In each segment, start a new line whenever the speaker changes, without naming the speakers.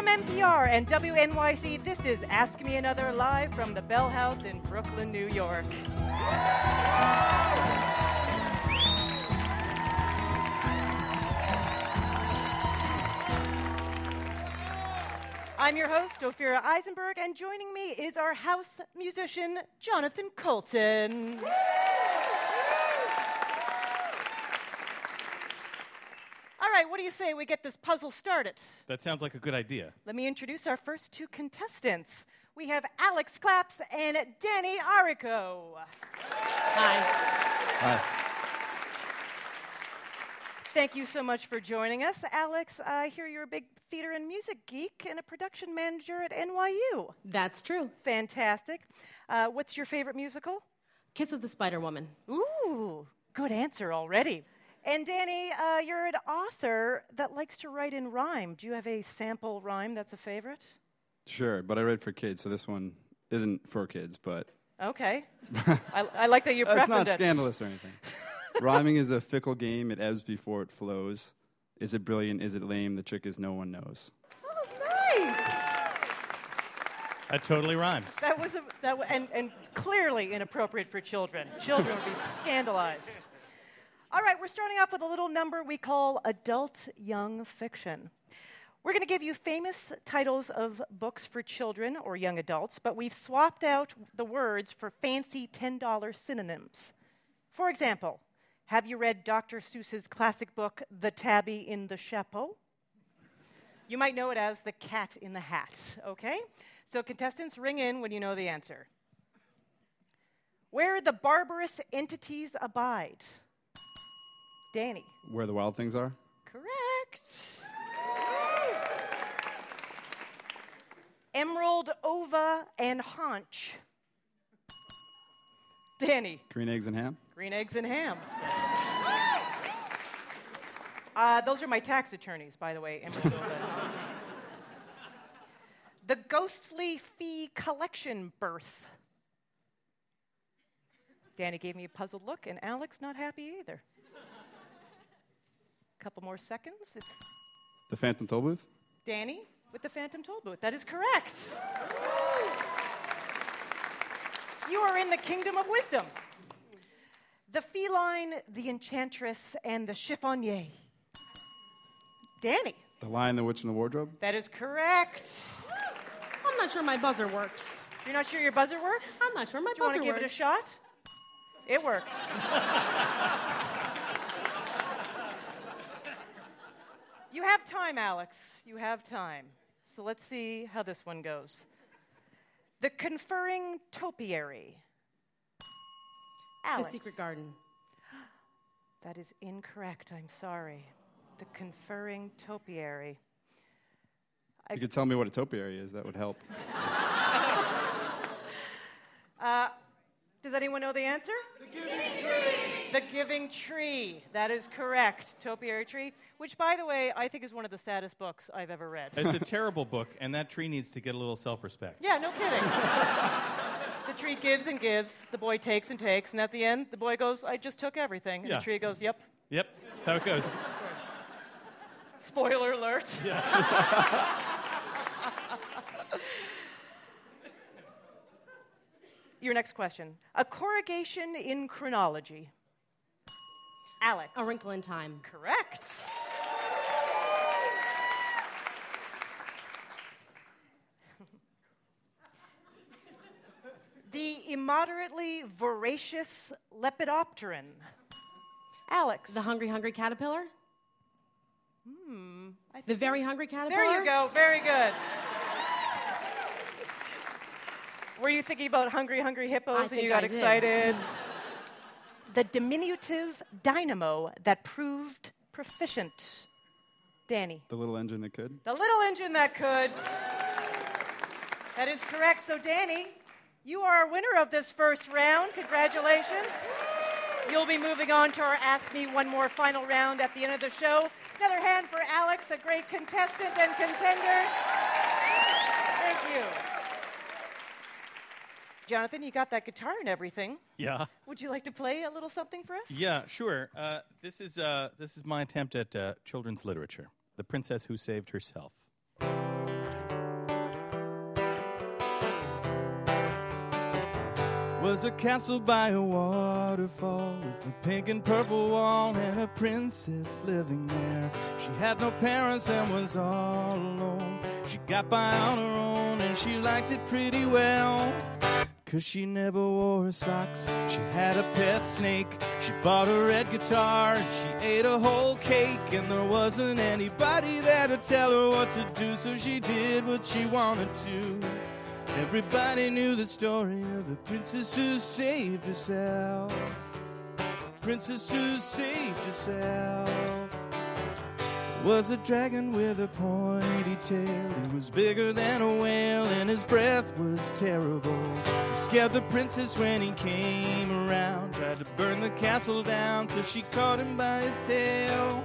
From NPR and WNYC, this is Ask Me Another live from the Bell House in Brooklyn, New York. I'm your host, Ophira Eisenberg, and joining me is our house musician, Jonathan Coulton. Right, what do you say we get this puzzle started?
That sounds like a good idea.
Let me introduce our first two contestants. We have Alex Claps and Danny Arico.
Hi.
Hi.
Thank you so much for joining us. Alex, I hear you're a big theater and music geek and a production manager at NYU.
That's true.
Fantastic. Uh, what's your favorite musical?
Kiss of the Spider Woman.
Ooh, good answer already. And Danny, uh, you're an author that likes to write in rhyme. Do you have a sample rhyme that's a favorite?
Sure, but I write for kids, so this one isn't for kids, but
Okay. I, I like that you
it's
preferred
not scandalous or anything. Rhyming is a fickle game, it ebbs before it flows. Is it brilliant? Is it lame? The trick is no one knows.
Oh, nice.
That totally rhymes.
That was a, that w- and, and clearly inappropriate for children. Children would be scandalized. All right, we're starting off with a little number we call adult young fiction. We're going to give you famous titles of books for children or young adults, but we've swapped out the words for fancy $10 synonyms. For example, have you read Dr. Seuss's classic book, The Tabby in the Chapeau? You might know it as The Cat in the Hat, okay? So, contestants, ring in when you know the answer. Where the barbarous entities abide. Danny.
Where the wild things are?
Correct. Emerald, ova, and haunch. Danny.
Green eggs and ham?
Green eggs and ham. Uh, those are my tax attorneys, by the way. Emerald, ova, and haunch. The ghostly fee collection birth. Danny gave me a puzzled look, and Alex not happy either. Couple more seconds. It's
The Phantom Toll Booth?
Danny with the Phantom Toll Booth. That is correct. You are in the kingdom of wisdom. The feline, the enchantress, and the chiffonnier. Danny.
The Lion, the Witch, and the Wardrobe?
That is correct.
I'm not sure my buzzer works.
You're not sure your buzzer works?
I'm not sure my
Do you want
buzzer
to give
works.
it a shot? It works. you have time, Alex. You have time. So let's see how this one goes. The conferring topiary. Alex.
The Secret Garden.
That is incorrect. I'm sorry. The conferring topiary. I-
You could tell me what a topiary is, that would help.
Uh, does anyone know the answer? The giving tree. The giving tree. That is correct. Topiary tree, which, by the way, I think is one of the saddest books I've ever read.
It's a terrible book, and that tree needs to get a little self respect.
yeah, no kidding. the tree gives and gives. The boy takes and takes, and at the end, the boy goes, "I just took everything." And
Yeah.
the tree goes, "Yep."
Yep, that's how it goes.
Spoiler alert. Your next question. A corrugation in chronology. Alex.
A Wrinkle in Time.
Correct. the immoderately voracious Lepidopteran. Alex.
The Hungry Hungry Caterpillar.
Hmm.
The Very Hungry Caterpillar.
There you go. Very good. Were you thinking about hungry, hungry hippos
I
and you got excited? The diminutive dynamo that proved proficient. Danny.
The little engine that could?
The little engine that could. That is correct. So, Danny, you are a winner of this first round. Congratulations. You'll be moving on to our Ask Me One More final round at the end of the show. Another hand for Alex, a great contestant and contender. Thank you. Jonathan, you got that guitar and everything.
Yeah.
Would you like to play a little something for us?
Yeah, sure. Uh, this is uh, this is my attempt at uh, children's literature. The Princess Who Saved Herself. Was a castle by a waterfall with a pink and purple wall and a princess living there. She had no parents and was all alone. She got by on her own and she liked it pretty well. Cause she never wore socks. She had a pet snake. She bought a red guitar and she ate a whole cake. And there wasn't anybody there to tell her what to do, so she did what she wanted to. Everybody knew the story of the princess who saved herself. Princess who saved herself was a dragon with a pointy tail. He was bigger than a whale, and his breath was terrible. He scared the princess when he came around. Tried to burn the castle down till she caught him by his tail.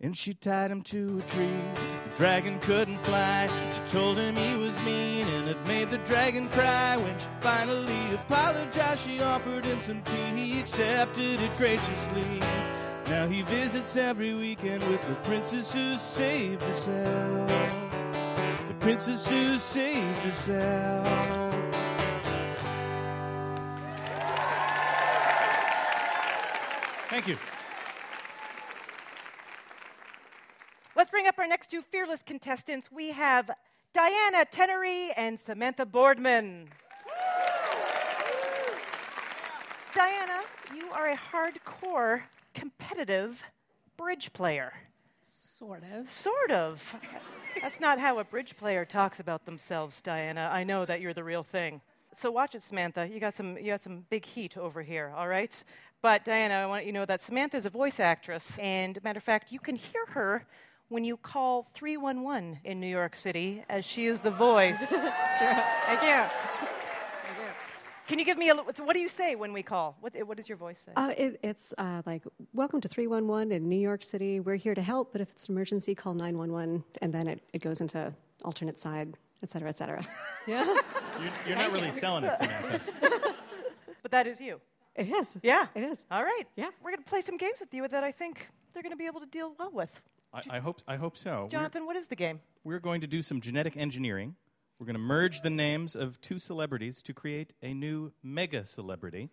And she tied him to a tree. The dragon couldn't fly. She told him he was mean, and it made the dragon cry. When she finally apologized, she offered him some tea. He accepted it graciously. Now he visits every weekend with the princess who saved herself. The princess who saved herself. Thank you.
Let's bring up our next two fearless contestants. We have Diana Tenery and Samantha Boardman. Diana, you are a hardcore competitive bridge player.
Sort of.
Sort of. That's not how a bridge player talks about themselves, Diana. I know that you're the real thing. So watch it, Samantha. You got some you got some big heat over here, all right? But Diana, I want you to know that Samantha is a voice actress, and matter of fact, you can hear her when you call 311 in New York City, as she is the voice. That's true. Thank you. Can you give me a? li- What do you say when we call? What, what does your voice say?
Uh, it, it's uh, like, welcome to 311 in New York City. We're here to help, but if it's an emergency, call 911. And then it, it goes into alternate side, et cetera, et cetera. yeah,
You're, you're not really selling it, Samantha.
but that is you.
it is.
Yeah.
It is.
All right.
Yeah.
We're going to play some games with you that I think they're going to be able to deal well with.
I, I hope. I hope so. We're-
Jonathan, what is the game?
we're going to do some genetic engineering. We're going to merge the names of two celebrities to create a new mega celebrity.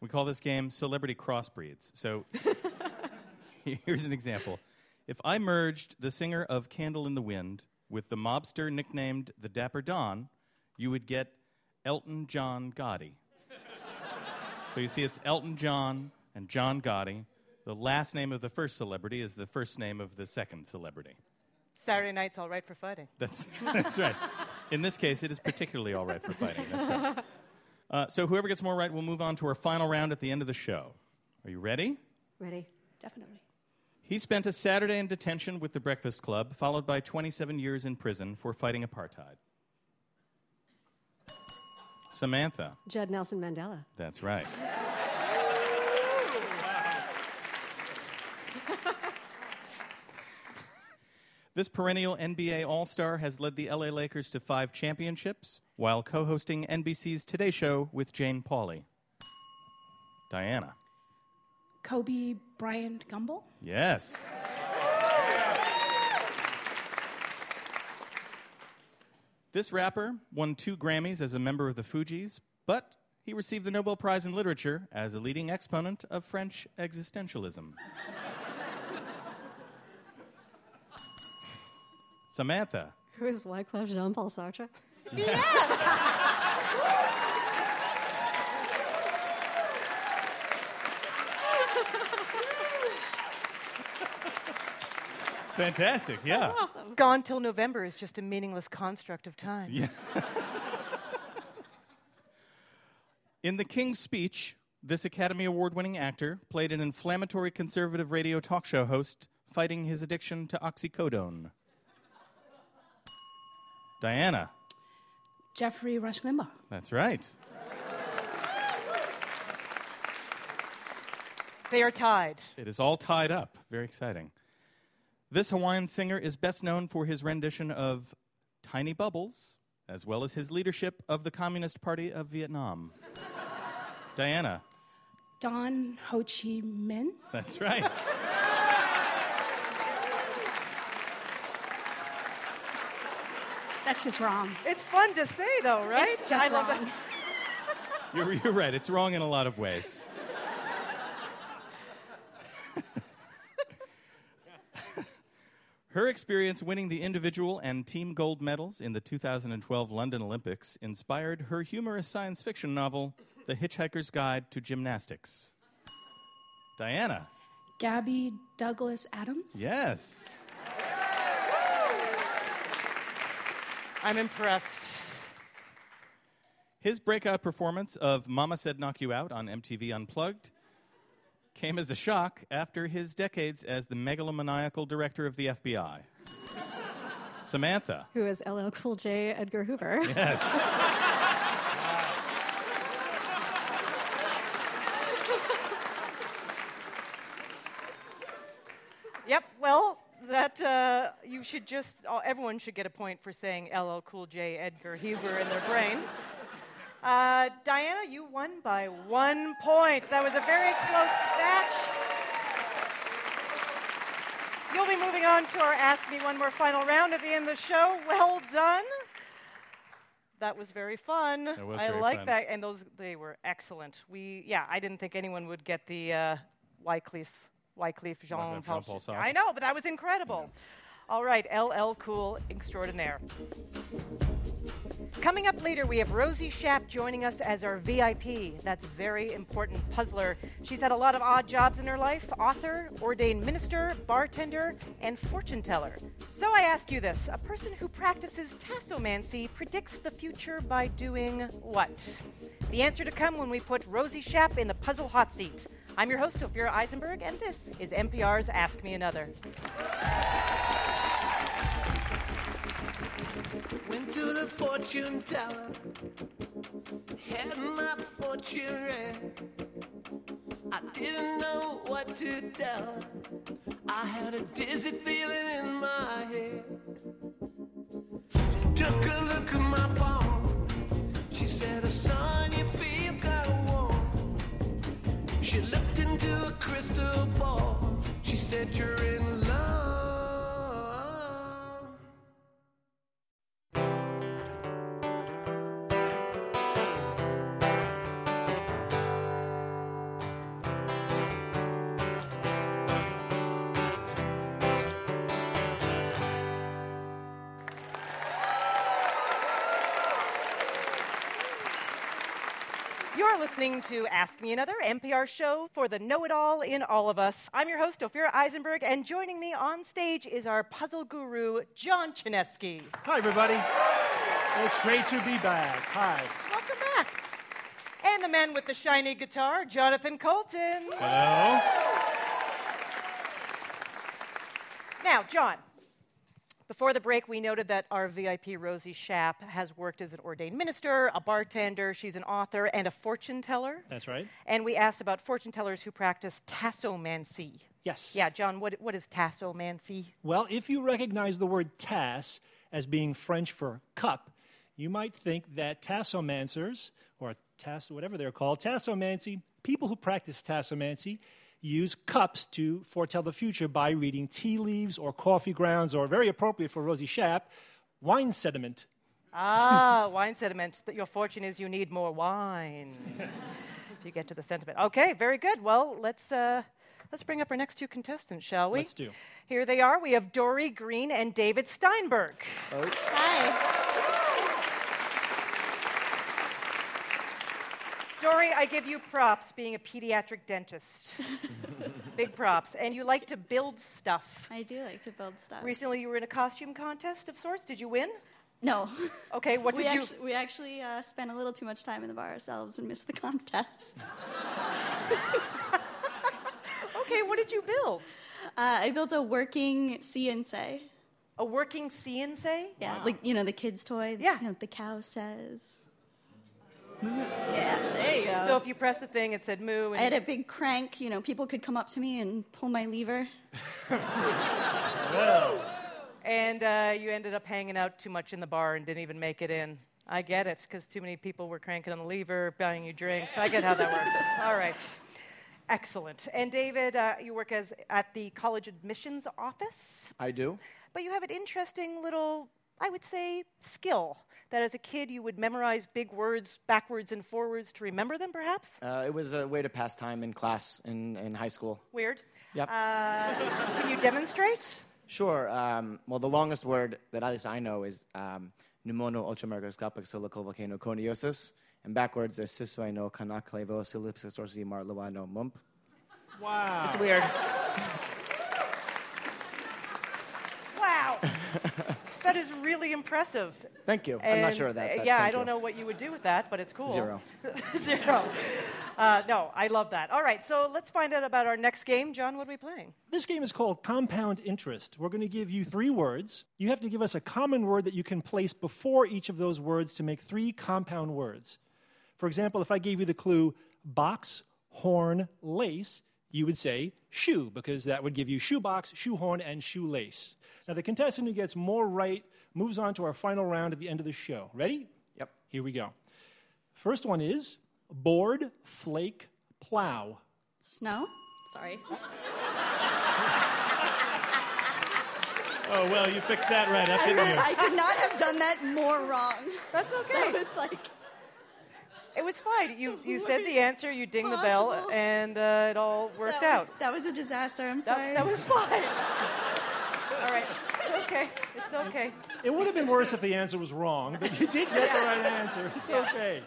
We call this game Celebrity Crossbreeds. So here's an example. If I merged the singer of Candle in the Wind with the mobster nicknamed the Dapper Don, you would get Elton John Gotti. so you see, it's Elton John and John Gotti. The last name of the first celebrity is the first name of the second celebrity.
Saturday night's all right for fighting.
That's, that's right. In this case, it is particularly all right for fighting. That's right. Uh, so whoever gets more right will move on to our final round at the end of the show. Are you ready?
Ready?
Definitely.
He spent a Saturday in detention with the Breakfast Club, followed by 27 years in prison for fighting apartheid. Samantha.
Judd Nelson Mandela.
That's right. This perennial NBA All Star has led the LA Lakers to five championships while co hosting NBC's Today Show with Jane Pauley. Diana.
Kobe Bryant Gumbel.
Yes. This rapper won two Grammys as a member of the Fugees, but he received the Nobel Prize in Literature as a leading exponent of French existentialism. Samantha.
Who is Wyclef Jean Paul Sartre? Yes!
Fantastic, yeah.
Awesome.
Gone till November is just a meaningless construct of time.
Yeah. In The King's Speech, this Academy Award winning actor played an inflammatory conservative radio talk show host fighting his addiction to oxycodone. Diana.
Geoffrey Rush Limbaugh.
That's right.
They are tied.
It is all tied up. Very exciting. This Hawaiian singer is best known for his rendition of Tiny Bubbles, as well as his leadership of the Communist Party of Vietnam. Diana.
Don Ho Chi Minh.
That's right.
That's just wrong.
It's fun to say, though, right?
It's just
I love
wrong.
that.
You're, you're right. It's wrong in a lot of ways. Her experience winning the individual and team gold medals in the 2012 London Olympics inspired her humorous science fiction novel, The Hitchhiker's Guide to Gymnastics. Diana.
Gabby Douglas Adams.
Yes.
I'm impressed.
His breakout performance of Mama Said Knock You Out on MTV Unplugged came as a shock after his decades as the megalomaniacal director of the FBI. Samantha.
Who is LL Cool J Edgar Hoover.
Yes.
uh, you should just uh, everyone should get a point for saying LL Cool J Edgar Hoover in their brain. Uh, Diana, you won by one point. That was a very close match. You'll be moving on to our Ask Me One More final round at the end of the show. Well done. That was very fun.
Was
I like that, and those they were excellent. We, yeah, I didn't think anyone would get the uh, Wycliffe, Wycliffe Jean Paul.
Jean-Paul Sartre.
I know, but that was incredible. All right, LL Cool extraordinaire. Coming up later, we have Rosie Schaap joining us as our VIP. That's very important puzzler. She's had a lot of odd jobs in her life author, ordained minister, bartender, and fortune teller. So I ask you this a person who practices tassomancy predicts the future by doing what? The answer to come when we put Rosie Schaap in the puzzle hot seat. I'm your host, Ophira Eisenberg, and this is NPR's Ask Me Another.
Went to the fortune teller, had my fortune read. I didn't know what to tell. I had a dizzy feeling in my head. She took a look at my palm. She said, "Son, you feel kind of warm." She looked into a crystal ball. She said, "You're in love."
Listening to Ask Me Another, NPR show for the know it all in all of us. I'm your host, Ophira Eisenberg, and joining me on stage is our puzzle guru, John Chaneski.
Hi, everybody. It's great to be back. Hi.
Welcome back. And the man with the shiny guitar, Jonathan Coulton.
Hello.
Now, John, before the break, we noted that our VIP Rosie Schaap has worked as an ordained minister, a bartender, she's an author, and a fortune teller.
That's right.
And we asked about fortune tellers who practice tassomancy.
Yes.
Yeah, John, what, what is tassomancy?
Well, if you recognize the word tass as being French for cup, you might think that tassomancers, or tass, whatever they're called, tassomancy, people who practice tassomancy, use cups to foretell the future by reading tea leaves or coffee grounds, or very appropriate for Rosie Schaap, wine sediment.
Ah, wine sediment. That your fortune is you need more wine. if you get to the sentiment. Okay, very good. Well, let's uh, let's bring up our next two contestants, shall we?
Let's do.
Here they are. We have Dory Green and David Steinberg.
Hi.
Dory, I give you props being a pediatric dentist. Big props. And you like to build stuff.
I do like to build stuff.
Recently, you were in a costume contest of sorts. Did you win?
no.
Okay, what
we
did you?
Actually, we actually uh, spent a little too much time in the bar ourselves and missed the contest.
Okay, what did you build?
Uh, I built a working See 'n Say.
A working See 'n Say?
Yeah, like you know the kids' toy.
Yeah.
You know, the cow says. Yeah, there you go.
So if you press the thing, it said moo. And
I had a big crank. You know, people could come up to me and pull my lever.
And uh, you ended up hanging out too much in the bar and didn't even make it in. I get it, because too many people were cranking on the lever, buying you drinks. I get how that works. All right. Excellent. And David, uh, you work as at the college admissions office,
I do.
but you have an interesting little I would say, skill. That as a kid you would memorize big words backwards and forwards to remember them, perhaps?
Uh, it was a way to pass time in class in, in high school.
Weird.
Yep.
Uh, can you demonstrate?
Sure. Um, well, the longest word that at least I know is um, pneumono ultramicroscopic silicovolcano coniosis, and backwards is siswai no kanaklevo silipsisorsi marlawa no mump.
Wow.
It's weird.
Wow. that is really impressive.
Thank you. I'm not sure of that. but
yeah,
thank
I don't
you.
know what you would do with that, but it's cool.
Zero.
Zero. Uh, no, I love that. All right, so let's find out about our next game. John, what are we playing?
This game is called Compound Interest. We're going to give you three words. You have to give us a common word that you can place before each of those words to make three compound words. For example, if I gave you the clue box, horn, lace, you would say shoe, because that would give you shoebox, shoehorn, and shoelace. Now, the contestant who gets more right moves on to our final round at the end of the show. Ready?
Yep.
Here we go. First one is board, flake, plow.
Snow? Sorry.
Oh, well, you fixed that right up,
I,
didn't you?
I could not have done that more wrong.
That's okay.
That was like,
It was fine. You, you said the answer, you ding the bell, and uh, it all worked
that
out.
That was a disaster. I'm
That,
sorry.
that was fine. all right, it's okay. It's okay.
It would have been worse if the answer was wrong, but you did get the right answer. It's okay.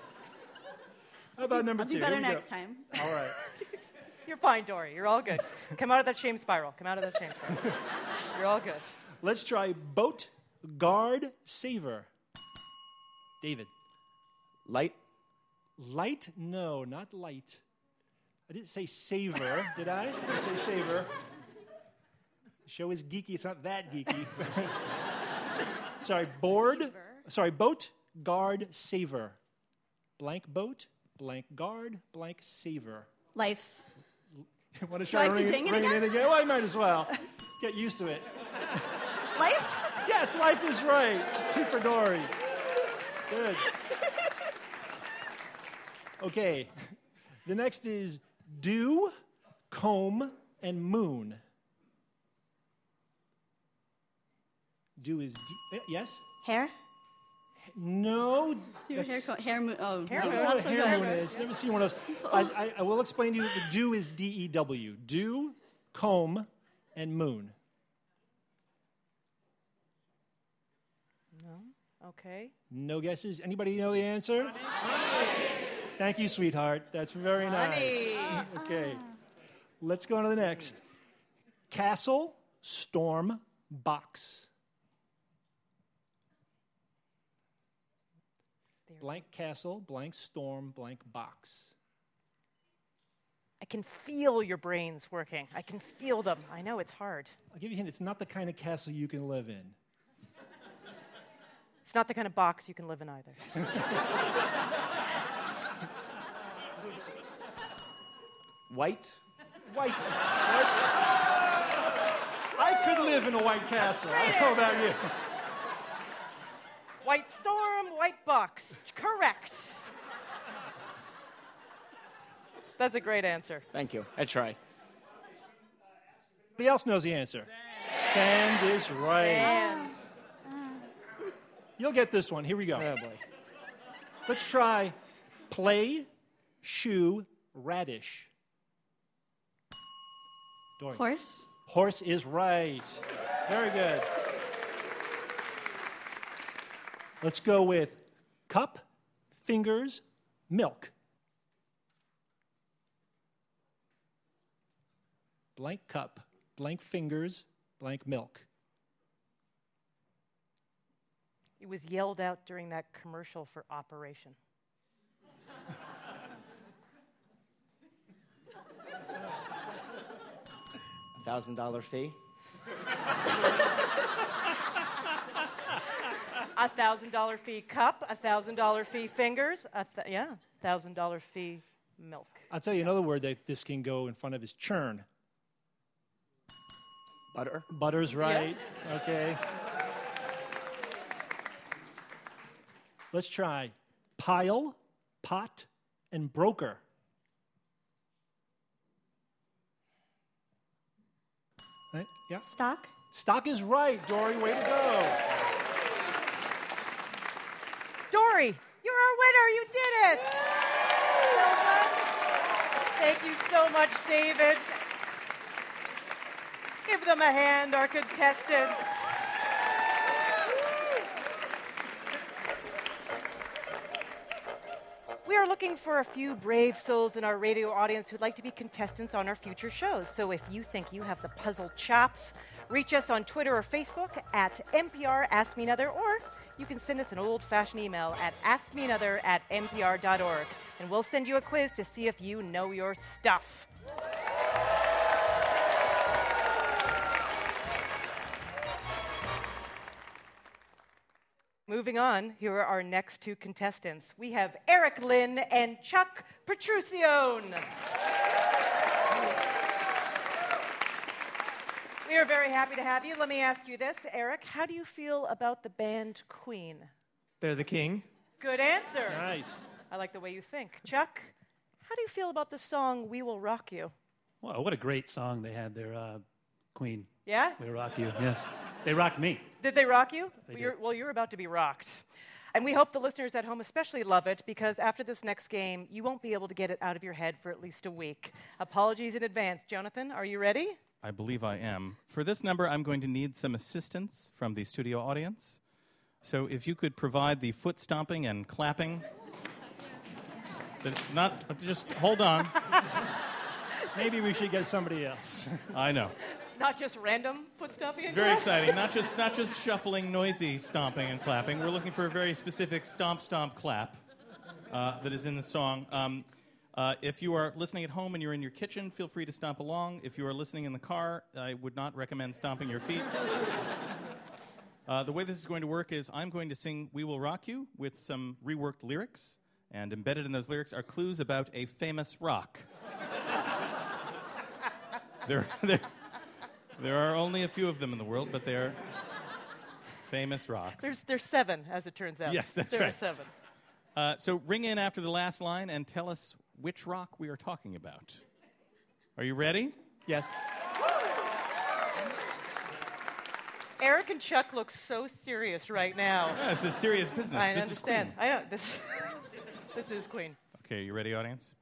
How about number
I'll
two?
do better
Here we go.
next time.
All right.
You're fine, Dory. You're all good. Come out of that shame spiral. Come out of that shame spiral. You're all good.
Let's try boat, guard, saver. David.
Light.
Light? No, not light. I didn't say saver, did I? I didn't say saver. Show is geeky. It's not that geeky. Sorry, board. Sorry, boat, guard, saver. Blank boat, blank guard, blank saver.
Life.
Want to try
to
ring,
it
ring
again?
in again? Well, I might as well. Get used to it.
Life?
Yes, life is right. Two for Dory. Good. Okay. The next is dew, comb, and moon. Dew is d- eh, yes.
Hair?
No.
Your hair,
that's-
co- hair moon. Oh,
I don't
no,
know
not
what a
so
hair
good.
moon is. Never seen one of those. I, I, I will explain to you. The dew is D E W. Dew, comb, and moon. No.
Okay.
No guesses. Anybody know the answer? Thank you, sweetheart. That's very nice. Okay. Let's go on to the next. Castle, storm, box. Blank castle, blank storm, blank box.
I can feel your brains working. I can feel them. I know it's hard.
I'll give you a hint. It's not the kind of castle you can live in.
It's not the kind of box you can live in either.
White.
White. White. I could live in a white castle. I don't know about you.
White storm, white box. Correct. That's a great answer.
Thank you. I try.
Anybody else knows the answer? Sand is right.
And
You'll get this one. Here we go.
Oh boy.
Let's try play, shoe, radish. Dory.
Horse?
Horse is right. Very good. Let's go with cup, fingers, milk. Blank cup, blank fingers, blank milk.
it was yelled out during that commercial for Operation.
Thousand dollar fee.
A thousand dollar fee cup, a thousand dollar fee fingers, a th- yeah, thousand dollar fee milk.
I'll tell you another word that this can go in front of is churn.
Butter.
Butter's right. Okay. Let's try pile, pot, and broker. Right? Yeah.
Stock?
Stock is right, Dory. Way to go.
Dory, you're our winner. You did it. Thank you so much, David. Give them a hand, our contestants. We are looking for a few brave souls in our radio audience who'd like to be contestants on our future shows. So if you think you have the puzzle chops, reach us on Twitter or Facebook at NPR Ask Me Another, or you can send us an old fashioned email at askmeanother at npr.org. And we'll send you a quiz to see if you know your stuff. Moving on, here are our next two contestants. We have Eric Lynn and Chuck Petrucione. We are very happy to have you. Let me ask you this, Eric. How do you feel about the band Queen?
They're the king.
Good answer.
Nice.
I like the way you think. Chuck, how do you feel about the song We Will Rock You?
Wow, what a great song they had there, uh, Queen.
Yeah?
We rock you. Yes, they rocked me.
Did they rock you?
They
well, you're, well, you're about to be rocked. And we hope the listeners at home especially love it because after this next game, you won't be able to get it out of your head for at least a week. Apologies in advance. Jonathan, are you ready?
I believe I am. For this number, I'm going to need some assistance from the studio audience. So if you could provide the foot stomping and clapping. Not just hold on.
Maybe we should get somebody else.
I know.
Not just random foot stomping and
Very
clap?
exciting. Not just not just shuffling, noisy stomping and clapping. We're looking for a very specific stomp, stomp, clap uh, that is in the song. Um, uh, if you are listening at home and you're in your kitchen, feel free to stomp along. If you are listening in the car, I would not recommend stomping your feet. Uh, the way this is going to work is I'm going to sing "We Will Rock You" with some reworked lyrics, and embedded in those lyrics are clues about a famous rock. there, there, there are only a few of them in the world, but they are famous rocks.
There's, there's seven, as it turns out.
Yes, that's
there
right.
are seven.
Uh, so ring in after the last line and tell us which rock we are talking about. Are you ready?
Yes.
Eric and Chuck look so serious right now.
Yeah, this is serious business.
I
This is
understand.
Queen.
I know. This, this is Queen.
Okay, you ready, audience?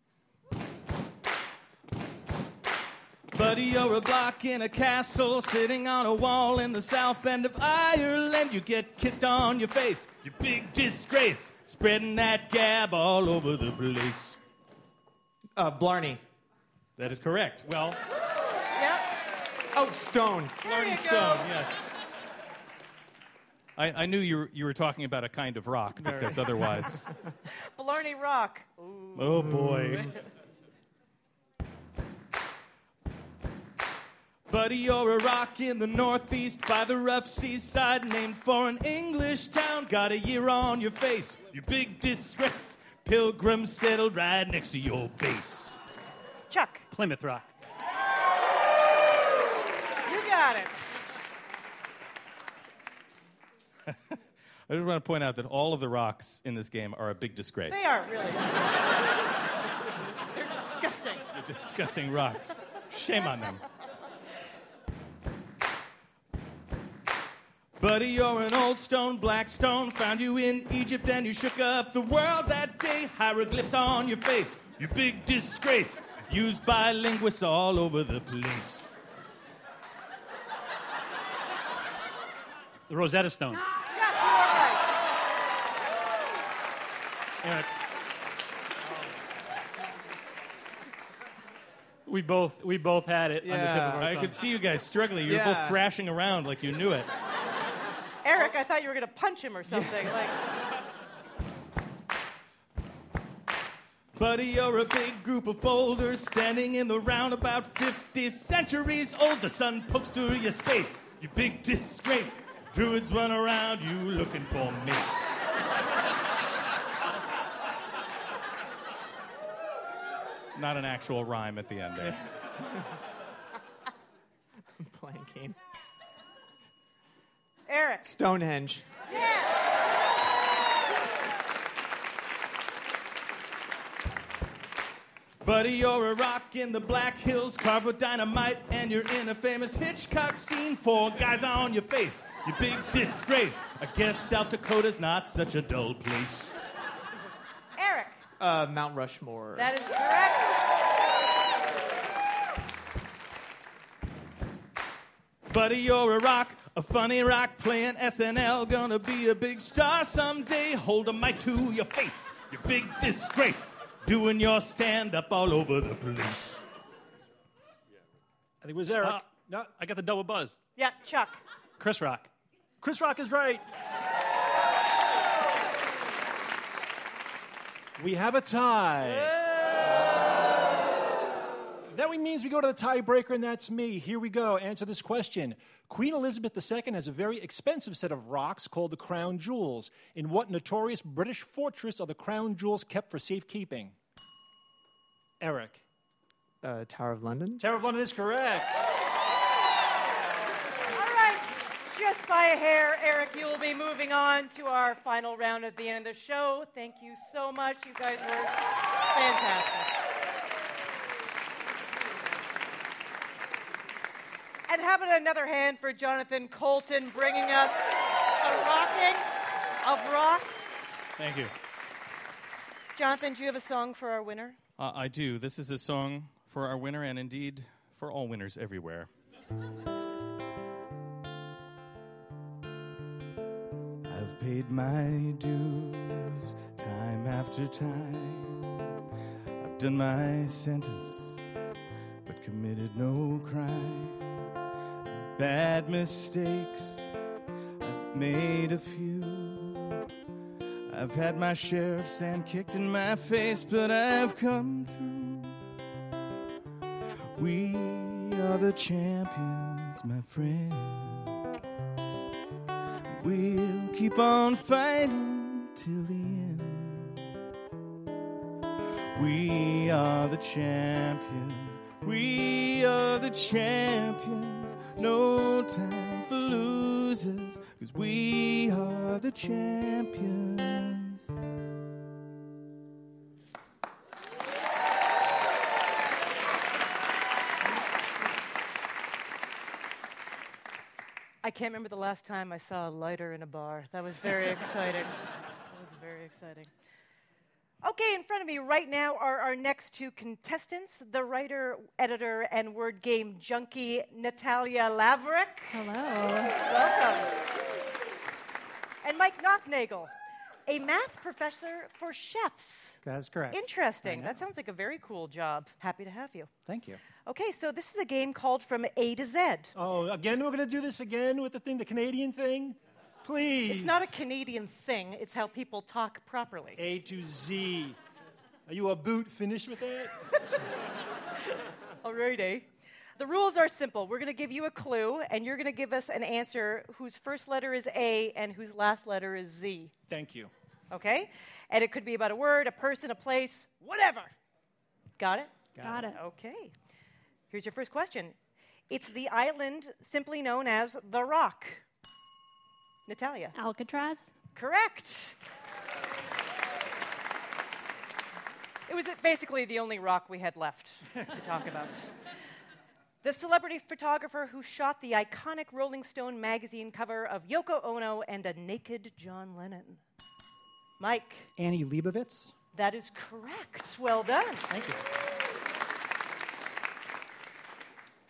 Buddy, you're a block in a castle sitting on a wall in the south end of Ireland. You get kissed on your face, you big disgrace, spreading that gab all over the place.
Uh, Blarney.
That is correct. Well,
Yep.
Oh, Stone.
Blarney Stone, yes. I, I knew you were, you were talking about a kind of rock because otherwise.
Blarney Rock. Ooh.
Oh boy. Buddy, you're a rock in the northeast by the rough seaside, named for an English town. Got a year on your face, you big disgrace. Pilgrims settled right next to your base.
Chuck,
Plymouth Rock.
you got it.
I just want to point out that all of the rocks in this game are a big disgrace.
They are, really. They're disgusting.
They're disgusting rocks. Shame on them. Buddy, you're an old stone, black stone. Found you in Egypt and you shook up the world that day. Hieroglyphs on your face, you big disgrace. Used by linguists all over the place.
The Rosetta Stone.
Chuck, you are right.
Eric. We both we both had it on the tip of
Yeah.
our
I
tongue.
could see you guys struggling. You were
Yeah.
both thrashing around like you knew it.
Eric, I thought you were going to punch him or something. Like,
Buddy, you're a big group of boulders standing in the round about 50 centuries old. The sun pokes through your space, you big disgrace. Druids run around you looking for mates. Not an actual rhyme at the end there.
I'm Blanking.
Eric.
Stonehenge.
Buddy, you're a rock in the Black Hills, carved with dynamite, and you're in a famous Hitchcock scene. Four guys on your face, you big disgrace. I guess South Dakota's not such a dull place.
Eric.
Uh, Mount Rushmore.
That is correct.
Buddy, you're a rock, a funny rock playing SNL. Gonna be a big star someday. Hold a mic to your face, you big disgrace. Doing your stand up all over the place.
I think it was Eric.
Uh,
no,
I got the double buzz.
Yeah, Chuck.
Chris Rock.
Chris Rock is right. We have a tie. That means we go to the tiebreaker, and that's me. Here we go. Answer this question. Queen Elizabeth II has a very expensive set of rocks called the Crown Jewels. In what notorious British fortress are the Crown Jewels kept for safekeeping? Eric.
Uh, Tower of London.
Tower of London is correct.
All right, just by a hair, Eric, you will be moving on to our final round at the end of the show. Thank you so much. You guys were fantastic. And how about another hand for Jonathan Coulton bringing us a rocking of rocks?
Thank you.
Jonathan, do you have a song for our winner?
Uh, I do. This is a song for our winner and indeed for all winners everywhere. I've paid my dues time after time. I've done my sentence, but committed no crime. Bad mistakes, I've made a few. I've had my share of sand kicked in my face, but I've come through. We are the champions, my friend. We'll keep on fighting till the end. We are the champions. We are the champions. No time for losers, cause we are the champions.
I can't remember the last time I saw a lighter in a bar. That was very exciting. That was very exciting. Okay, in front of me right now are our next two contestants the writer, editor, and word game junkie, Natalia Laverick.
Hello.
Welcome. And Mike Knopfnagel, a math professor for chefs.
That's correct.
Interesting. That sounds like a very cool job. Happy to have you.
Thank you.
Okay, so this is a game called From A to Z.
Oh, again, we're going to do this again with the thing, the Canadian thing? Please.
It's not a Canadian thing, it's how people talk properly.
A to Z. Are you a boot finished with that?
Alrighty. The rules are simple. We're going to give you a clue, and you're going to give us an answer whose first letter is A and whose last letter is Z.
Thank you.
Okay? And it could be about a word, a person, a place, whatever. Got it?
Got it.
Okay. Here's your first question It's the island simply known as The Rock. Natalia.
Alcatraz.
Correct. It was basically the only rock we had left to talk about. The celebrity photographer who shot the iconic Rolling Stone magazine cover of Yoko Ono and a naked John Lennon. Mike.
Annie Leibovitz.
That is correct. Well done.
Thank you.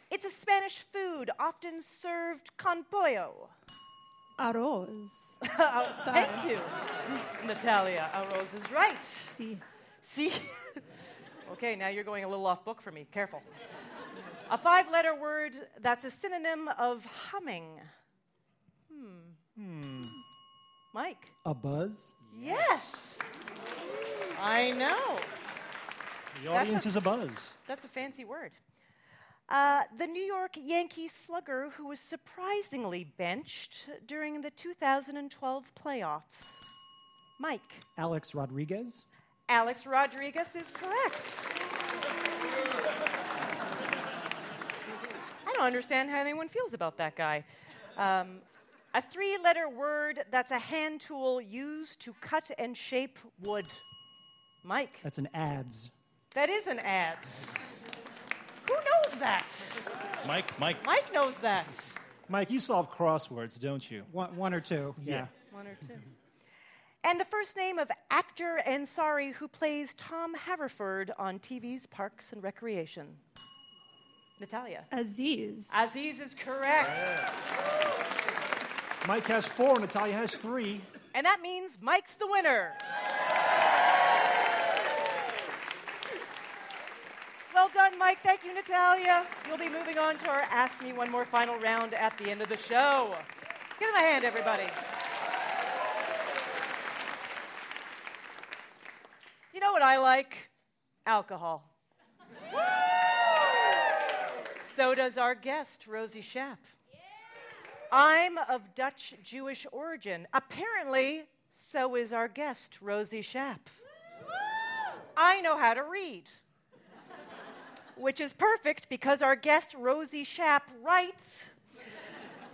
It's a Spanish food often served con pollo.
Arroz.
Oh, Thank you, Natalia. Arroz is right.
See.
See? okay, now you're going a little off book for me. Careful. A five letter word that's a synonym of humming. Hmm.
Hmm.
Mike.
A buzz.
Yes. I know.
The audience
a-
is a buzz.
That's a fancy word. Uh, the New York Yankee slugger who was surprisingly benched during the 2012 playoffs. Mike.
Alex Rodriguez.
Alex Rodriguez is correct. I don't understand how anyone feels about that guy. Um, a three letter word that's a hand tool used to cut and shape wood. Mike.
That's an adz.
That is an ad. Who knows that?
Mike, Mike.
Mike knows that.
Mike, you solve crosswords, don't you?
One, one or two. Yeah.
One or two. And the first name of actor Ansari who plays Tom Haverford on TV's Parks and Recreation. Natalia.
Aziz.
Aziz is correct.
Mike has four, Natalia has three.
And that means Mike's the winner. Done, Mike. Thank you, Natalia. You'll be moving on to our Ask Me One More final round at the end of the show. Give them a hand, everybody. You know what I like? Alcohol. So does our guest, Rosie Schaap. I'm of Dutch Jewish origin. Apparently, so is our guest, Rosie Schaap. I know how to read, which is perfect because our guest, Rosie Schaap, writes.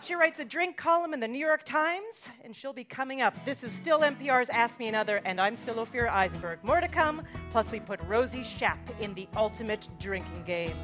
She writes a drink column in the New York Times, and she'll be coming up. This is still NPR's Ask Me Another, and I'm still Ophira Eisenberg. More to come, plus, we put Rosie Schaap in the ultimate drinking game.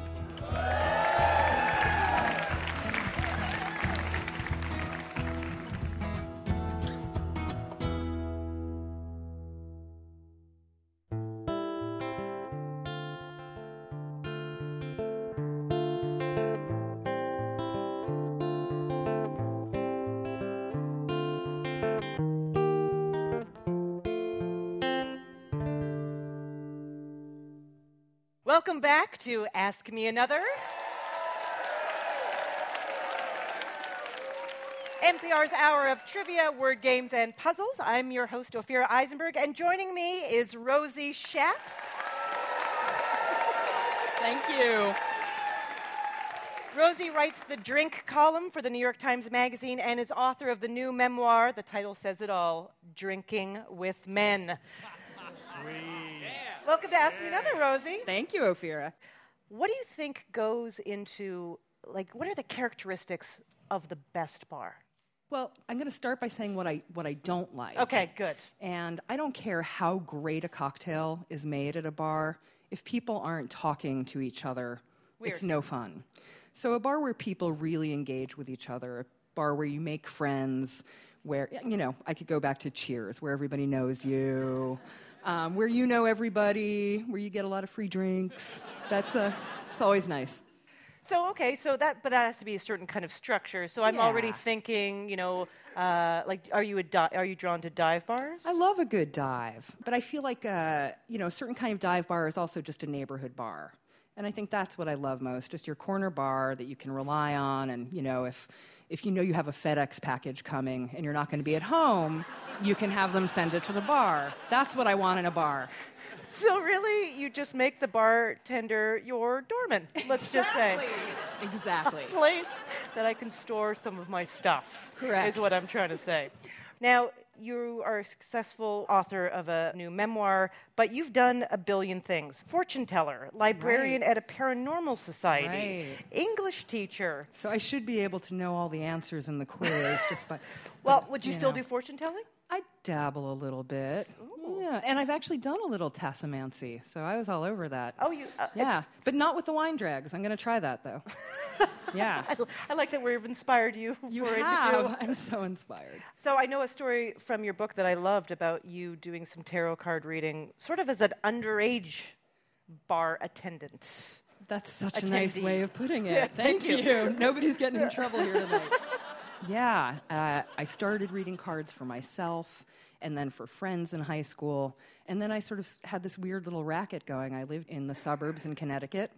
Welcome back to Ask Me Another. NPR's hour of trivia, word games, and puzzles. I'm your host, Ophira Eisenberg, and joining me is Rosie Schaap.
Thank you.
Rosie writes the drink column for the New York Times Magazine and is author of the new memoir. The title says it all Drinking with Men. Welcome to Ask Me Another, Rosie.
Thank you, Ophira.
What do you think goes into, like, what are the characteristics of the best bar?
Well, I'm going to start by saying what I what I don't like.
Okay, good.
And I don't care how great a cocktail is made at a bar if people aren't talking to each other.
Weird.
It's no fun. So a bar where people really engage with each other, a bar where you make friends, where you know I could go back to Cheers, where everybody knows you, um, where you know everybody, where you get a lot of free drinks. That's a, it's always nice.
So okay, so that but that has to be a certain kind of structure. So I'm already thinking, you know, uh, like, are you a di- are you drawn to dive bars?
I love a good dive, but I feel like uh, you know a certain kind of dive bar is also just a neighborhood bar, and I think that's what I love most, just your corner bar that you can rely on, and you know if if you know you have a FedEx package coming and you're not going to be at home, you can have them send it to the bar. That's what I want in a bar.
So really, you just make the bartender your doorman. Let's just say.
Exactly.
A place that I can store some of my stuff.
Correct.
Is what I'm trying to say. Now, you are a successful author of a new memoir, but you've done a billion things. Fortune teller, librarian
Right.
at a paranormal society,
Right.
English teacher.
So I should be able to know all the answers in the quiz just by.
Well, would you, still
know.
do fortune telling?
I dabble a little bit. Yeah, and I've actually done a little tasseomancy, so I was all over that.
Oh, you? Uh,
Yeah, but not with the wine drags. I'm going to try that though. yeah.
I, I like that we've inspired you.
You
for
have. I'm so inspired.
So I know a story from your book that I loved about you doing some tarot card reading, sort of as an underage bar attendant.
That's such a nice way of putting it.
Yeah,
thank,
thank you.
you. Nobody's getting in trouble here tonight. Yeah, uh, I started reading cards for myself and then for friends in high school. And then I sort of had this weird little racket going. I lived in the suburbs in Connecticut.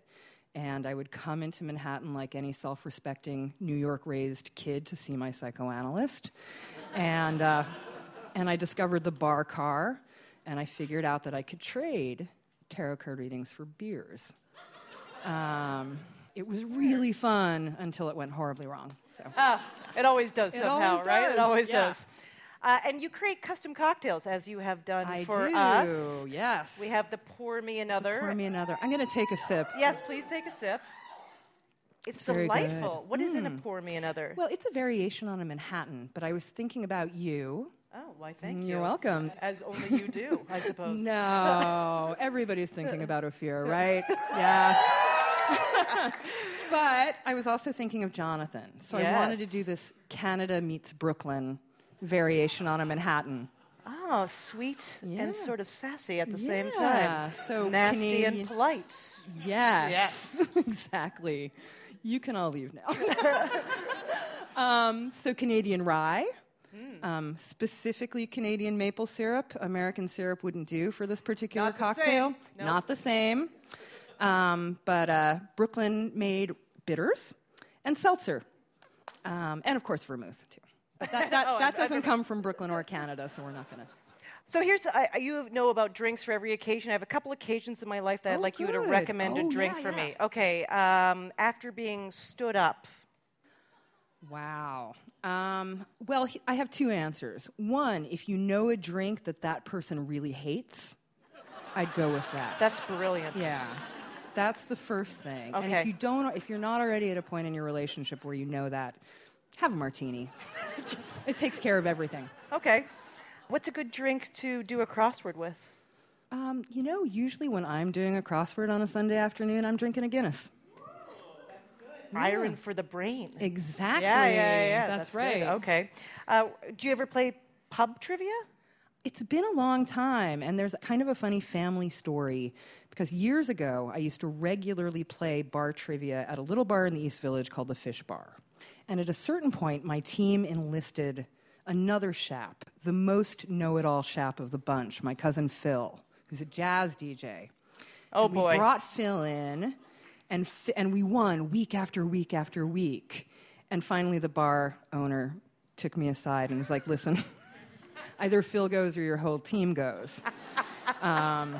And I would come into Manhattan like any self respecting New York raised kid to see my psychoanalyst. and, uh, and I discovered the bar car, and I figured out that I could trade tarot card readings for beers. Um, it was really fun until it went horribly wrong. So.
Ah, it always does
It
somehow,
always
right? It always
yeah.
does. Uh, and you create custom cocktails, as you have done
I
for
do,
us.
yes.
We have the pour me another.
Pour me another. I'm going to take a sip.
Yes, please take a sip. It's,
It's
delightful. What is in a
Mm.
pour me another?
Well, it's a variation on a Manhattan, but I was thinking about you
Oh, why, thank you.
You're welcome.
As only you do, I suppose.
No, everybody's thinking about Ophir, right? yes. but I was also thinking of Jonathan. So I wanted to do this Canada meets Brooklyn variation on a Manhattan.
Oh, sweet
Yeah.
and sort of sassy at the same time.
so
nasty
Canadian-
and polite.
Yes. exactly. You can all leave now. um, so Canadian rye.
Hmm.
Um, specifically Canadian maple syrup. American syrup wouldn't do for this particular
Not
cocktail.
same. Nope.
Not the same. Um, but uh, Brooklyn made bitters and seltzer. Um, and of course, vermouth, too. But that, that,
Oh,
that doesn't come from Brooklyn or Canada, so we're not going to.
So here's I, you know about drinks for every occasion. I have a couple occasions in my life that I'd
Oh,
like you to recommend
Oh,
a drink
yeah,
for
yeah.
me. Okay, um, after being stood up.
Wow. Um, well, he- I have two answers. One, if you know a drink that that person really hates, I'd go with that.
That's brilliant.
Yeah. That's the first thing. And
Okay.
if you don't, if you're not already at a point in your relationship where you know that, have a martini. it takes care of everything.
Okay. What's a good drink to do a crossword with?
Um, you know, usually when I'm doing a crossword on a Sunday afternoon, I'm drinking a Guinness.
Iron for the brain.
Exactly.
Yeah, yeah, yeah.
That's,
good.
right.
Okay. Uh, do you ever play pub trivia?
It's been a long time, and there's kind of a funny family story because years ago I used to regularly play bar trivia at a little bar in the East Village called the Fish Bar. And at a certain point, my team enlisted another Schaap, the most know it all Schaap of the bunch, my cousin Phil, who's a jazz DJ.
Oh,
And
boy.
We brought Phil in, and, and we won week after week after week. And finally, the bar owner took me aside and was like, listen, either Phil goes or your whole team goes. Um,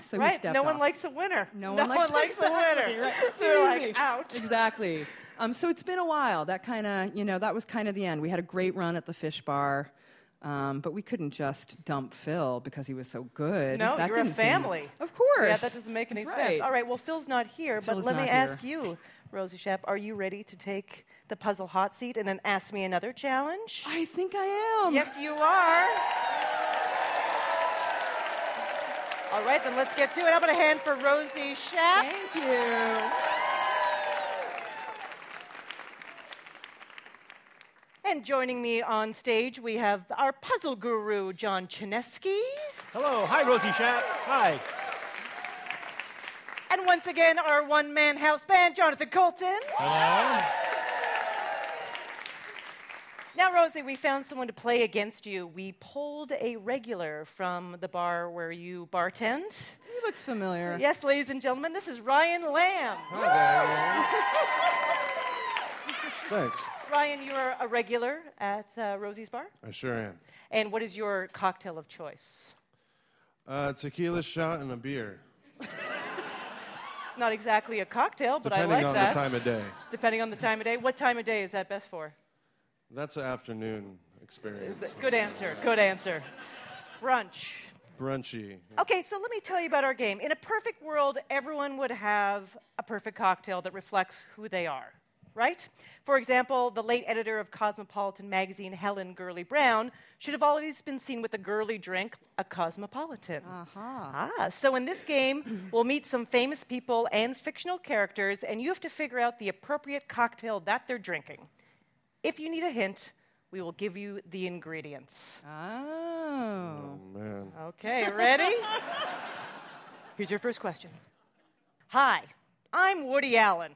so
right. No one likes a winner.
No
no
one likes,
one likes a winner.
right.
They're like out.
Exactly. Um, so it's been a while. That kind of, you know, that was kind of the end. We had a great run at the fish bar, um, but we couldn't just dump Phil because he was so good.
No,
that
you're a
didn't seem-
family.
of course.
Yeah, that doesn't make any
That's
sense.
right.
All right, well, Phil's not here,
Phil
but let me
not
ask you, Rosie Schaap, are you ready to take the puzzle hot seat and then ask me another challenge?
I think I am.
Yes, you are. All right, then let's get to it. How about a hand for Rosie Schaap?
Thank you.
And joining me on stage, we have our puzzle guru, John Chaneski.
Hello. Hi, Rosie Schaap. Hi.
And once again, our one man house band, Jonathan Coulton.
Hello.
Now, Rosie, we found someone to play against you. We pulled a regular from the bar where you bartend.
He looks familiar.
Yes, ladies and gentlemen, this is Ryan Lamb. Hi.
Thanks.
Ryan, you are a regular at uh, Rosie's Bar.
I sure am.
And what is your cocktail of choice?
Uh, tequila shot and a beer.
It's not exactly a cocktail, but
Depending
I like that.
Depending on
that.
the time of day.
Depending on the time of day. What time of day is that best for?
That's an afternoon experience.
Good answer. Good answer. Brunch.
Brunchy.
Okay, so let me tell you about our game. In a perfect world, everyone would have a perfect cocktail that reflects who they are, right? For example, the late editor of Cosmopolitan magazine, Helen Gurley Brown, should have always been seen with a girly drink, a cosmopolitan.
Uh-huh.
Ah, so in this game, we'll meet some famous people and fictional characters, and you have to figure out the appropriate cocktail that they're drinking. If you need a hint, we will give you the ingredients.
Oh.
oh man.
Okay, ready? Here's your first question. Hi, I'm Woody Allen.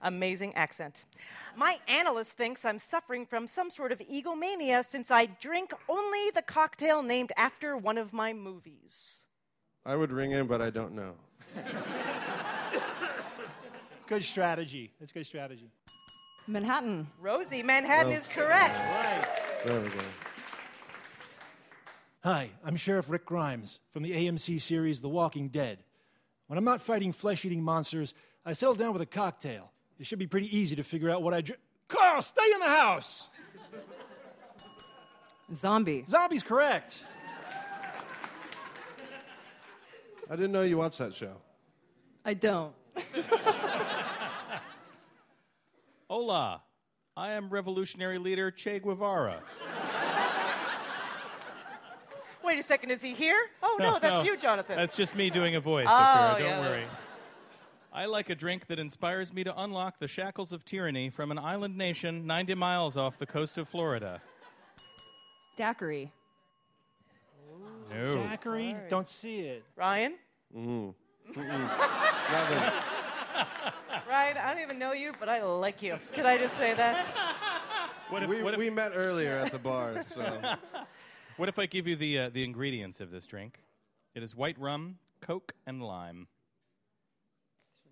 Amazing accent. My analyst thinks I'm suffering from some sort of egomania since I drink only the cocktail named after one of my movies.
I would ring in, but I don't know.
Good strategy. That's good strategy.
Manhattan.
Rosie, Manhattan is correct.
There we go.
Hi, I'm Sheriff Rick Grimes from the AMC series The Walking Dead. When I'm not fighting flesh eating monsters, I settle down with a cocktail. It should be pretty easy to figure out what I drink. Carl, stay in the house!
Zombie.
Zombie's correct.
I didn't know you watched that show.
I don't.
Hola, I am revolutionary leader Che Guevara.
wait a second. Is he here? Oh, no, that's you, Jonathan.
That's just me doing a voice,
Oh,
Ophira. Don't
yeah,
worry. I like a drink that inspires me to unlock the shackles of tyranny from an island nation 90 miles off the coast of Florida.
Daiquiri.
No.
Daiquiri? Don't see it.
Ryan?
Mm.
Ryan, I don't even know you, but I like you. Can I just say that?
What if,
we,
what if-
we met earlier at the bar, so.
What if I give you the, uh, the ingredients of this drink? It is white rum, Coke, and lime.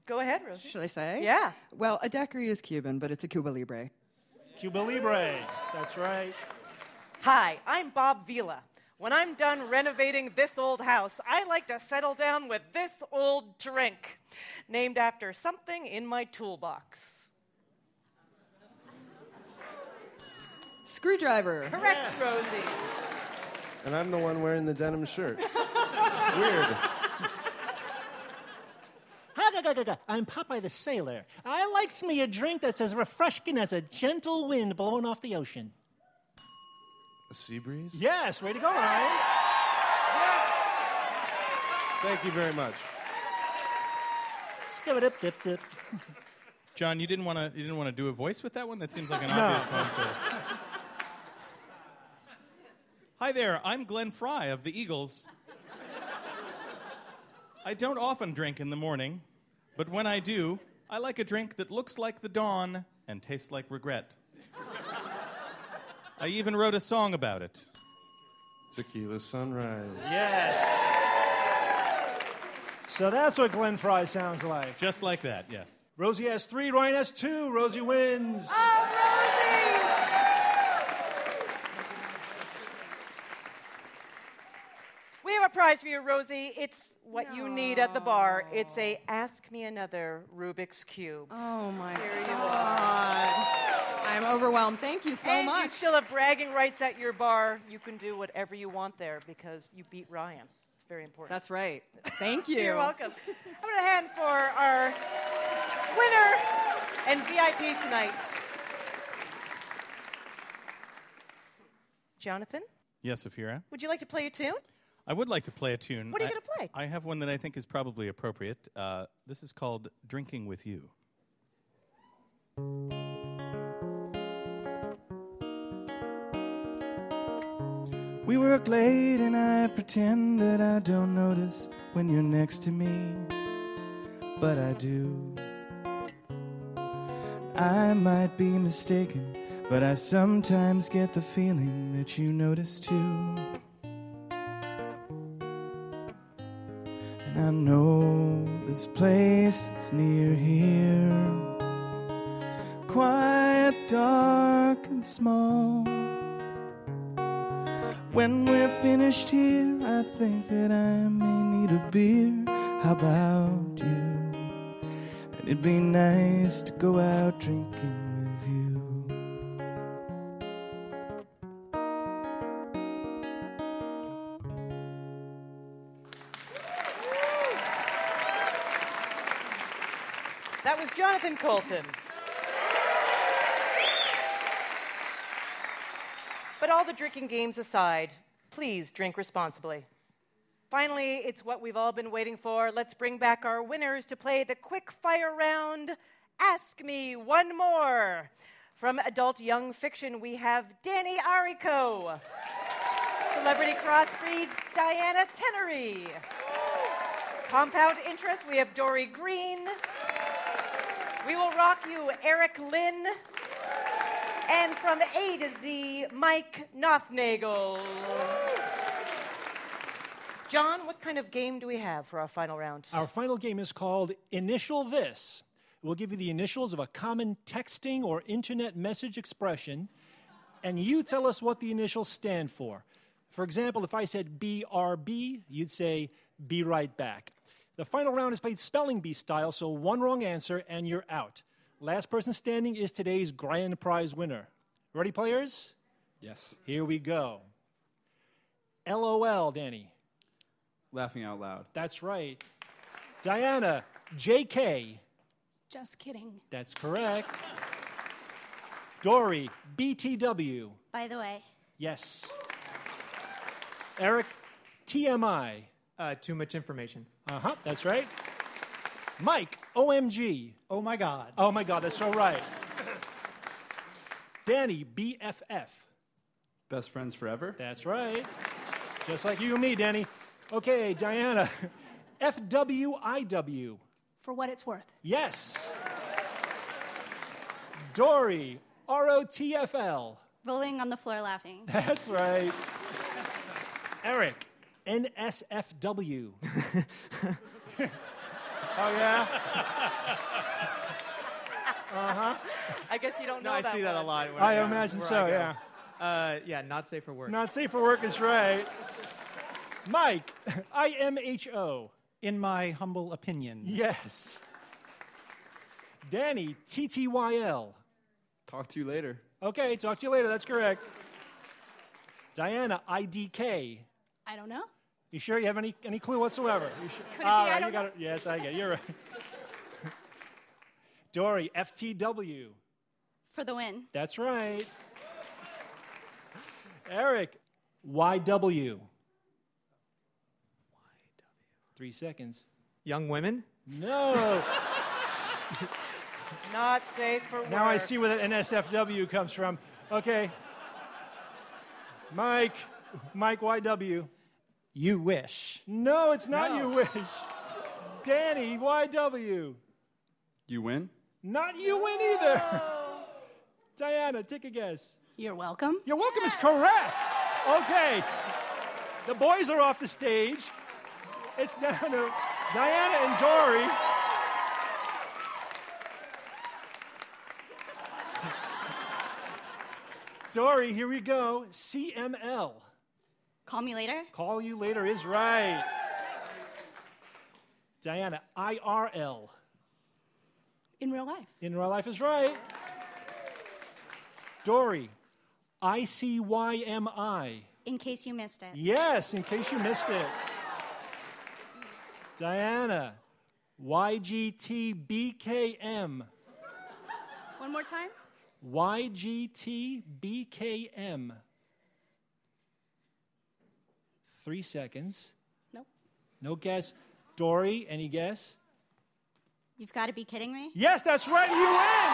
Go ahead, Rosie.
Should I say?
Yeah.
Well, a daiquiri is Cuban, but it's a Cuba Libre.
Cuba Libre. That's right.
Hi, I'm Bob Vila. When I'm done renovating this old house, I like to settle down with this old drink, named after something in my toolbox.
Screwdriver.
Correct, Rosie.
And I'm the one wearing the denim shirt. Weird.
I'm Popeye the Sailor. I likes me a drink that's as refreshing as a gentle wind blowing off the ocean.
A sea breeze?
Yes, way to go, Ryan. Yes!
Thank you very much.
Skip-a-dip-dip-dip.
John, you didn't want to you didn't want to do a voice with that one? That seems like an
No.
obvious one to. Hi there, I'm Glenn Frey of the Eagles. I don't often drink in the morning, but when I do, I like a drink that looks like the dawn and tastes like regret. I even wrote a song about it.
Tequila sunrise.
Yes. So that's what Glenn Frey sounds like.
Just like that, yes.
Rosie has three, Ryan has two. Rosie wins. Oh, Rosie!
We have a prize for you, Rosie. It's what you need at the bar. It's a Ask Me Another Rubik's Cube.
Oh my
Here you
God. I'm overwhelmed. Thank you so
and
much.
you still have bragging rights at your bar. You can do whatever you want there because you beat Ryan. It's very important.
That's right. Thank you.
You're welcome. I'm going to hand for our winner and VIP tonight. Jonathan,
Yes, Ophira?
would you like to play a tune?
I would like to play a tune.
What are you gonna play?
I have one that I think is probably appropriate. Uh, this is called Drinking with You. We work late and I pretend that I don't notice when you're next to me, but I do. I might be mistaken, but I sometimes get the feeling that you notice too. And I know this place that's near here, quiet, dark, and small. When we're finished here, I think that I may need a beer. How about you? And it'd be nice to go out drinking with you.
That was Jonathan Coulton. All the drinking games aside, please drink responsibly. Finally, it's what we've all been waiting for. Let's bring back our winners to play the quick fire round Ask Me One More. From adult young fiction, we have Danny Arico. Celebrity crossbreeds, Diana Tenery. Compound interest, we have Dory Green. We will rock you, Eric Lynn. And from A to Z, Mike Nothnagel. John, what kind of game do we have for our final round?
Our final game is called Initial This. We'll give you the initials of a common texting or internet message expression, and you tell us what the initials stand for. For example, if I said BRB, you'd say be right back. The final round is played spelling bee style, so one wrong answer and you're out. Last person standing is today's grand prize winner. Ready, players?
Yes.
Here we go. LOL, Danny.
Laughing out loud.
That's right. Diana, JK.
Just kidding.
That's correct. Dory, BTW.
By the way,
Yes. Eric, TMI.
Uh, too much information.
Uh huh, that's right. Mike, OMG.
Oh my God.
Oh my God, that's so right. Danny, BFF.
Best friends forever.
That's right. Just like you and me, Danny. Okay, Diana, FWIW.
For what it's worth.
Yes. Dory, ROTFL.
Rolling on the floor laughing.
That's right. Eric, NSFW. oh, yeah? Uh huh.
I guess you don't know
No, I
that
see that a
one.
lot. when
I
go-
imagine
where
so,
I go.
yeah.
Uh, yeah, not safe for work.
Not safe for work is right. Mike, IMHO.
In my humble opinion.
Yes. Danny, TTYL.
Talk to you later.
Okay, talk to you later. That's correct. Diana, I D K.
I don't know.
You sure you have any, any clue whatsoever? You sure?
Could it be
All
I
right,
don't
you got it. Yes, I get it. You're right. Dory, FTW.
For the win.
That's right. Eric, YW. Three seconds.
Young women?
No.
Not safe for work.
now I see where the NSFW comes from. Okay. Mike, Mike YW.
You wish.
No, it's not you wish. Danny YW.
You win.
Not you win either. Diana, take a guess.
You're welcome.
You're welcome is correct. Okay. The boys are off the stage. It's down to Diana and Dory. Dory, here we go. CML.
Call me later.
Call you later is right. Diana, IRL.
In real life.
In real life is right. Dory, ICYMI.
In case you missed it.
Yes, in case you missed it. Diana, YGTBKM.
One more time.
YGTBKM. Three seconds.
Nope.
No guess. Dory, any guess?
You've got to be kidding me.
Yes, that's right. You win.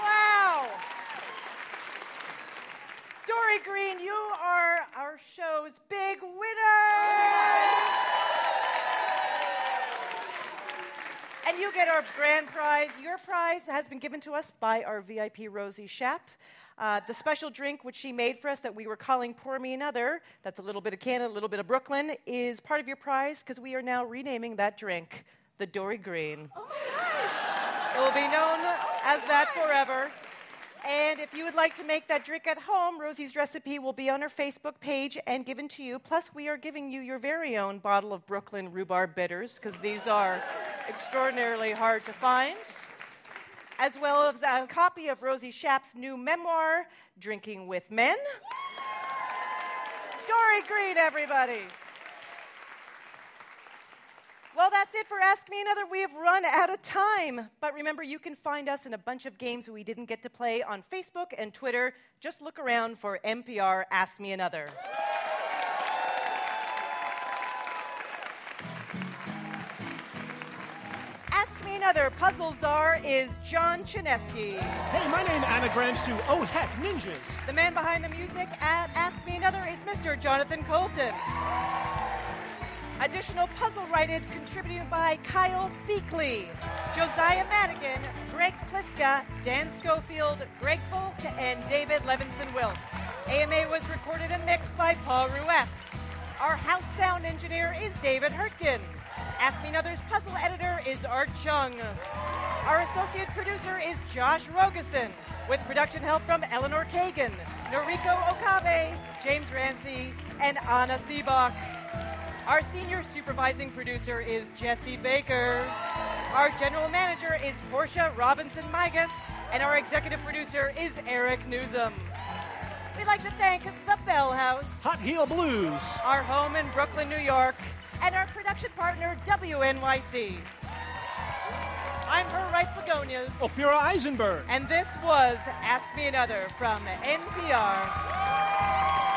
Wow. Dory Green, you are our show's big winner. And you get our grand prize. Your prize has been given to us by our VIP Rosie Schaap. Uh, the special drink which she made for us that we were calling Pour Me Another, that's a little bit of Canada, a little bit of Brooklyn, is part of your prize because we are now renaming that drink the Dory Green. It will be known as that forever. And if you would like to make that drink at home, Rosie's recipe will be on her Facebook page and given to you. Plus, we are giving you your very own bottle of Brooklyn rhubarb bitters because these are extraordinarily hard to find, as well as a copy of Rosie Schaap's new memoir, Drinking with Men. Dory Green, everybody. Well, that's it for Ask Me Another. We have run out of time. But remember, you can find us in a bunch of games we didn't get to play on Facebook and Twitter. Just look around for NPR Ask Me Another. Another Puzzle Czar is John Chaneski.
Hey, my name anagrams to Oh Heck Ninjas.
The man behind the music at Ask Me Another is Mr. Jonathan Coulton. Additional puzzle writed contributed by Kyle Beakley, Josiah Madigan, Greg Pliska, Dan Schofield, Greg Volk, and David Levinson Wilk. AMA was recorded and mixed by Paul Ruest. Our house sound engineer is David Hurtgen. Ask Me Another's puzzle editor is Art Chung. Our associate producer is Josh Rogosin, with production help from Eleanor Kagan, Noriko Okabe, James Rancy, and Anna Seebach. Our senior supervising producer is Jesse Baker. Our general manager is Portia Robinson Migas. And our executive producer is Eric Nuzum. We'd like to thank the Bell House,
Hot Heel Blues,
our home in Brooklyn, New York, and our production partner, WNYC. I'm her right begonias.
Ophira Eisenberg.
And this was Ask Me Another from NPR.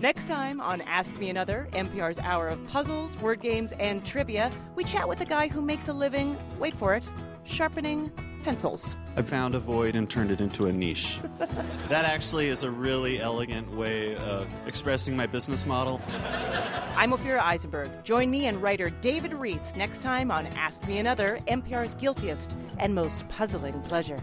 Next time on Ask Me Another, NPR's hour of puzzles, word games, and trivia, we chat with a guy who makes a living, wait for it, sharpening pencils.
I found a void and turned it into a niche. that actually is a really elegant way of expressing my business model.
I'm Ophira Eisenberg. Join me and writer David Rees next time on Ask Me Another, NPR's guiltiest and most puzzling pleasure.